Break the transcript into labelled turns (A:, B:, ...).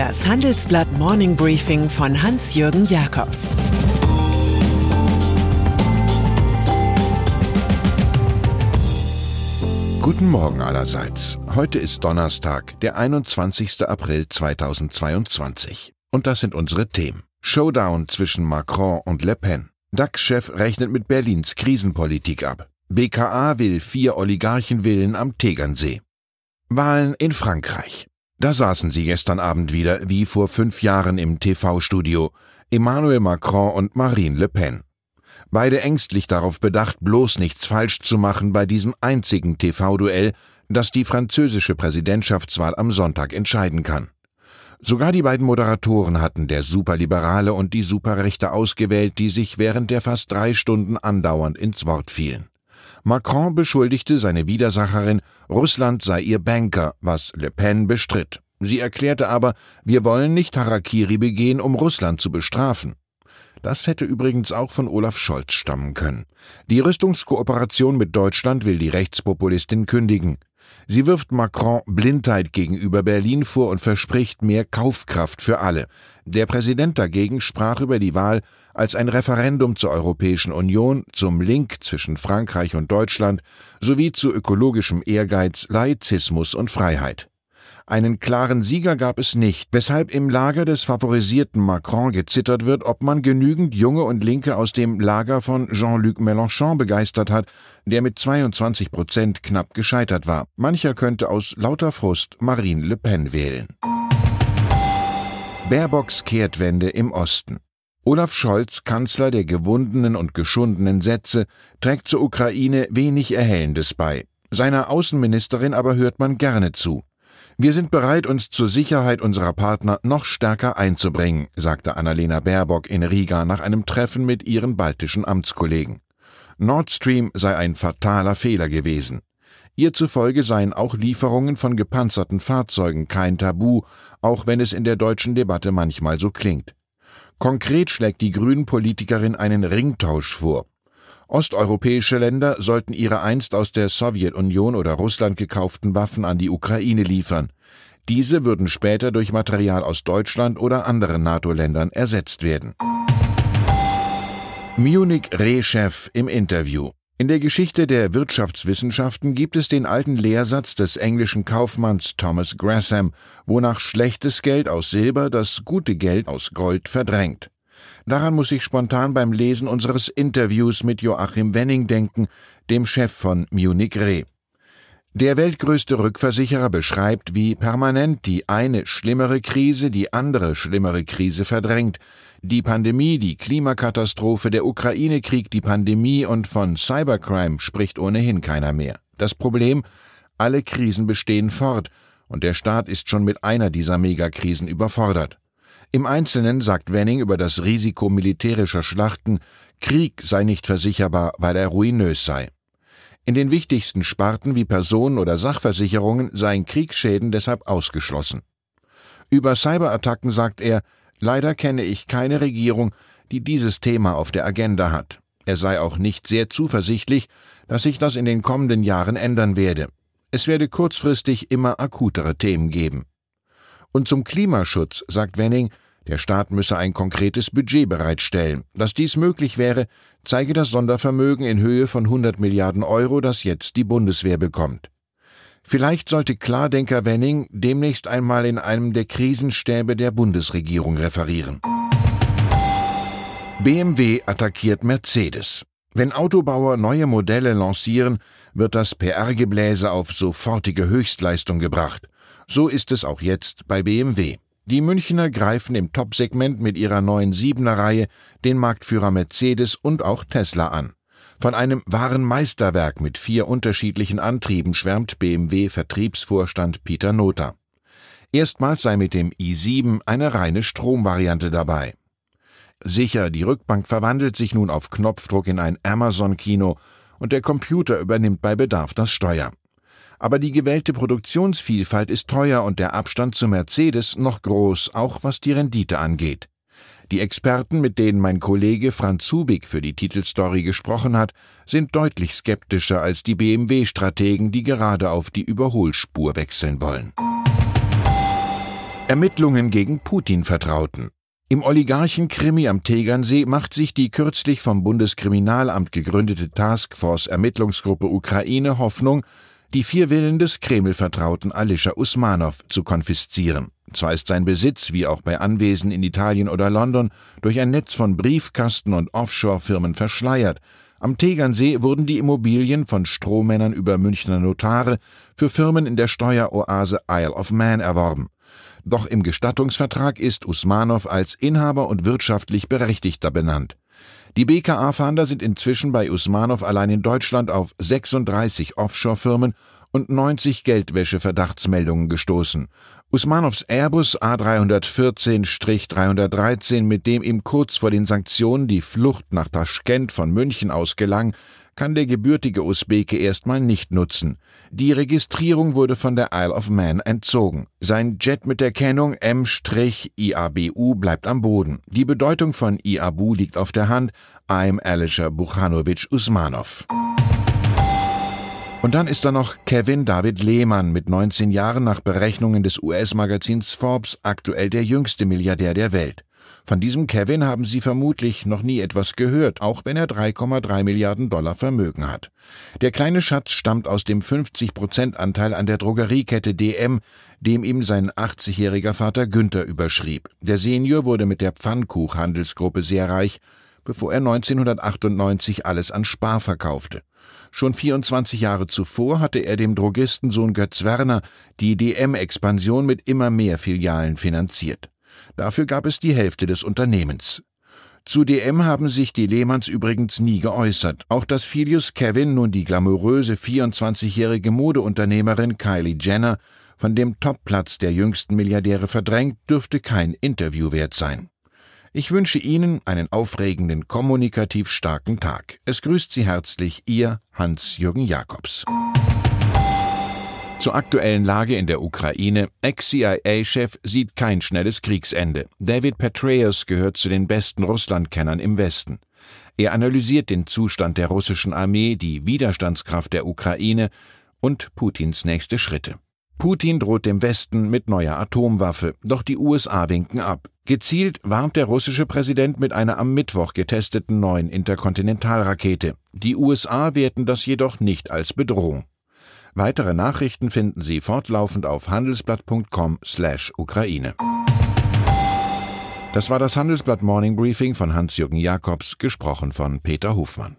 A: Das Handelsblatt Morning Briefing von Hans-Jürgen Jakobs
B: Guten Morgen allerseits. Heute ist Donnerstag, der 21. April 2022. Und das sind unsere Themen. Showdown zwischen Macron und Le Pen. DAX-Chef rechnet mit Berlins Krisenpolitik ab. BKA will vier Oligarchenvillen am Tegernsee. Wahlen in Frankreich. Da saßen sie gestern Abend wieder wie vor fünf Jahren im TV-Studio. Emmanuel Macron und Marine Le Pen. Beide ängstlich darauf bedacht, bloß nichts falsch zu machen bei diesem einzigen TV-Duell, das die französische Präsidentschaftswahl am Sonntag entscheiden kann. Sogar die beiden Moderatoren hatten der Superliberale und die Superrechte ausgewählt, die sich während der fast drei Stunden andauernd ins Wort fielen. Macron beschuldigte seine Widersacherin, Russland sei ihr Banker, was Le Pen bestritt. Sie erklärte aber, wir wollen nicht Harakiri begehen, um Russland zu bestrafen. Das hätte übrigens auch von Olaf Scholz stammen können. Die Rüstungskooperation mit Deutschland will die Rechtspopulistin kündigen. Sie wirft Macron Blindheit gegenüber Berlin vor und verspricht mehr Kaufkraft für alle. Der Präsident dagegen sprach über die Wahl als ein Referendum zur Europäischen Union, zum Link zwischen Frankreich und Deutschland sowie zu ökologischem Ehrgeiz, Laizismus und Freiheit. Einen klaren Sieger gab es nicht, weshalb im Lager des favorisierten Macron gezittert wird, ob man genügend Junge und Linke aus dem Lager von Jean-Luc Mélenchon begeistert hat, der mit 22 Prozent knapp gescheitert war. Mancher könnte aus lauter Frust Marine Le Pen wählen. Baerbocks Kehrtwende im Osten. Olaf Scholz, Kanzler der gewundenen und geschundenen Sätze, trägt zur Ukraine wenig Erhellendes bei. Seiner Außenministerin aber hört man gerne zu. Wir sind bereit, uns zur Sicherheit unserer Partner noch stärker einzubringen, sagte Annalena Baerbock in Riga nach einem Treffen mit ihren baltischen Amtskollegen. Nord Stream sei ein fataler Fehler gewesen. Ihr zufolge seien auch Lieferungen von gepanzerten Fahrzeugen kein Tabu, auch wenn es in der deutschen Debatte manchmal so klingt. Konkret schlägt die Grünen-Politikerin einen Ringtausch vor. Osteuropäische Länder sollten ihre einst aus der Sowjetunion oder Russland gekauften Waffen an die Ukraine liefern. Diese würden später durch Material aus Deutschland oder anderen NATO-Ländern ersetzt werden. Munich Re-Chef im Interview. In der Geschichte der Wirtschaftswissenschaften gibt es den alten Lehrsatz des englischen Kaufmanns Thomas Gresham, wonach schlechtes Geld aus Silber das gute Geld aus Gold verdrängt. Daran muss ich spontan beim Lesen unseres Interviews mit Joachim Wenning denken, dem Chef von Munich Re. Der weltgrößte Rückversicherer beschreibt, wie permanent die eine schlimmere Krise die andere schlimmere Krise verdrängt. Die Pandemie, die Klimakatastrophe, der Ukraine-Krieg, die Pandemie und von Cybercrime spricht ohnehin keiner mehr. Das Problem, alle Krisen bestehen fort und der Staat ist schon mit einer dieser Megakrisen überfordert. Im Einzelnen sagt Wenning über das Risiko militärischer Schlachten, Krieg sei nicht versicherbar, weil er ruinös sei. In den wichtigsten Sparten wie Personen- oder Sachversicherungen seien Kriegsschäden deshalb ausgeschlossen. Über Cyberattacken sagt er, leider kenne ich keine Regierung, die dieses Thema auf der Agenda hat. Er sei auch nicht sehr zuversichtlich, dass sich das in den kommenden Jahren ändern werde. Es werde kurzfristig immer akutere Themen geben. Und zum Klimaschutz sagt Wenning, der Staat müsse ein konkretes Budget bereitstellen. Dass dies möglich wäre, zeige das Sondervermögen in Höhe von 100 Milliarden Euro, das jetzt die Bundeswehr bekommt. Vielleicht sollte Klardenker Wenning demnächst einmal in einem der Krisenstäbe der Bundesregierung referieren. BMW attackiert Mercedes. Wenn Autobauer neue Modelle lancieren, wird das PR-Gebläse auf sofortige Höchstleistung gebracht. So ist es auch jetzt bei BMW. Die Münchner greifen im Top-Segment mit ihrer neuen Siebener-Reihe den Marktführer Mercedes und auch Tesla an. Von einem wahren Meisterwerk mit vier unterschiedlichen Antrieben schwärmt BMW-Vertriebsvorstand Peter Nother. Erstmals sei mit dem i7 eine reine Stromvariante dabei. Sicher, die Rückbank verwandelt sich nun auf Knopfdruck in ein Amazon-Kino und der Computer übernimmt bei Bedarf das Steuer. Aber die gewählte Produktionsvielfalt ist teuer und der Abstand zu Mercedes noch groß, auch was die Rendite angeht. Die Experten, mit denen mein Kollege Franz Zubig für die Titelstory gesprochen hat, sind deutlich skeptischer als die BMW-Strategen, die gerade auf die Überholspur wechseln wollen. Ermittlungen gegen Putin-Vertrauten. Im Oligarchen-Krimi am Tegernsee macht sich die kürzlich vom Bundeskriminalamt gegründete Taskforce-Ermittlungsgruppe Ukraine Hoffnung, die vier Villen des Kreml-Vertrauten Alischa Usmanov zu konfiszieren. Zwar ist sein Besitz, wie auch bei Anwesen in Italien oder London, durch ein Netz von Briefkasten und Offshore-Firmen verschleiert, am Tegernsee wurden die Immobilien von Strohmännern über Münchner Notare für Firmen in der Steueroase Isle of Man erworben. Doch im Gestattungsvertrag ist Usmanov als Inhaber und wirtschaftlich Berechtigter benannt. Die BKA-Fahnder sind inzwischen bei Usmanov allein in Deutschland auf 36 Offshore-Firmen und 90 Geldwäsche-Verdachtsmeldungen gestoßen. Usmanovs Airbus A314-313, mit dem ihm kurz vor den Sanktionen die Flucht nach Taschkent von München aus gelang, kann der gebürtige Usbeke erstmal nicht nutzen. Die Registrierung wurde von der Isle of Man entzogen. Sein Jet mit der Kennung M-IABU bleibt am Boden. Die Bedeutung von IABU liegt auf der Hand. I'm Alisher Buchanovic Usmanov. Und dann ist da noch Kevin David Lehmann mit 19 Jahren nach Berechnungen des US-Magazins Forbes aktuell der jüngste Milliardär der Welt. Von diesem Kevin haben Sie vermutlich noch nie etwas gehört, auch wenn er 3,3 Milliarden Dollar Vermögen hat. Der kleine Schatz stammt aus dem 50-Prozent-Anteil an der Drogeriekette DM, dem ihm sein 80-jähriger Vater Günther überschrieb. Der Senior wurde mit der Pfannkuch-Handelsgruppe sehr reich, bevor er 1998 alles an Spar verkaufte. Schon 24 Jahre zuvor hatte er dem Drogistensohn Götz Werner die DM-Expansion mit immer mehr Filialen finanziert. Dafür gab es die Hälfte des Unternehmens. Zu DM haben sich die Lehmanns übrigens nie geäußert. Auch dass Filius Kevin nun die glamouröse 24-jährige Modeunternehmerin Kylie Jenner von dem Topplatz der jüngsten Milliardäre verdrängt, dürfte kein Interview wert sein. Ich wünsche Ihnen einen aufregenden, kommunikativ starken Tag. Es grüßt Sie herzlich Ihr Hans-Jürgen Jakobs. Zur aktuellen Lage in der Ukraine. Ex-CIA-Chef sieht kein schnelles Kriegsende. David Petraeus gehört zu den besten Russlandkennern im Westen. Er analysiert den Zustand der russischen Armee, die Widerstandskraft der Ukraine und Putins nächste Schritte. Putin droht dem Westen mit neuer Atomwaffe, doch die USA winken ab. Gezielt warnt der russische Präsident mit einer am Mittwoch getesteten neuen Interkontinentalrakete. Die USA werten das jedoch nicht als Bedrohung. Weitere Nachrichten finden Sie fortlaufend auf handelsblatt.com/Ukraine. Das war das Handelsblatt Morning Briefing von Hans-Jürgen Jakobs, gesprochen von Peter Hofmann.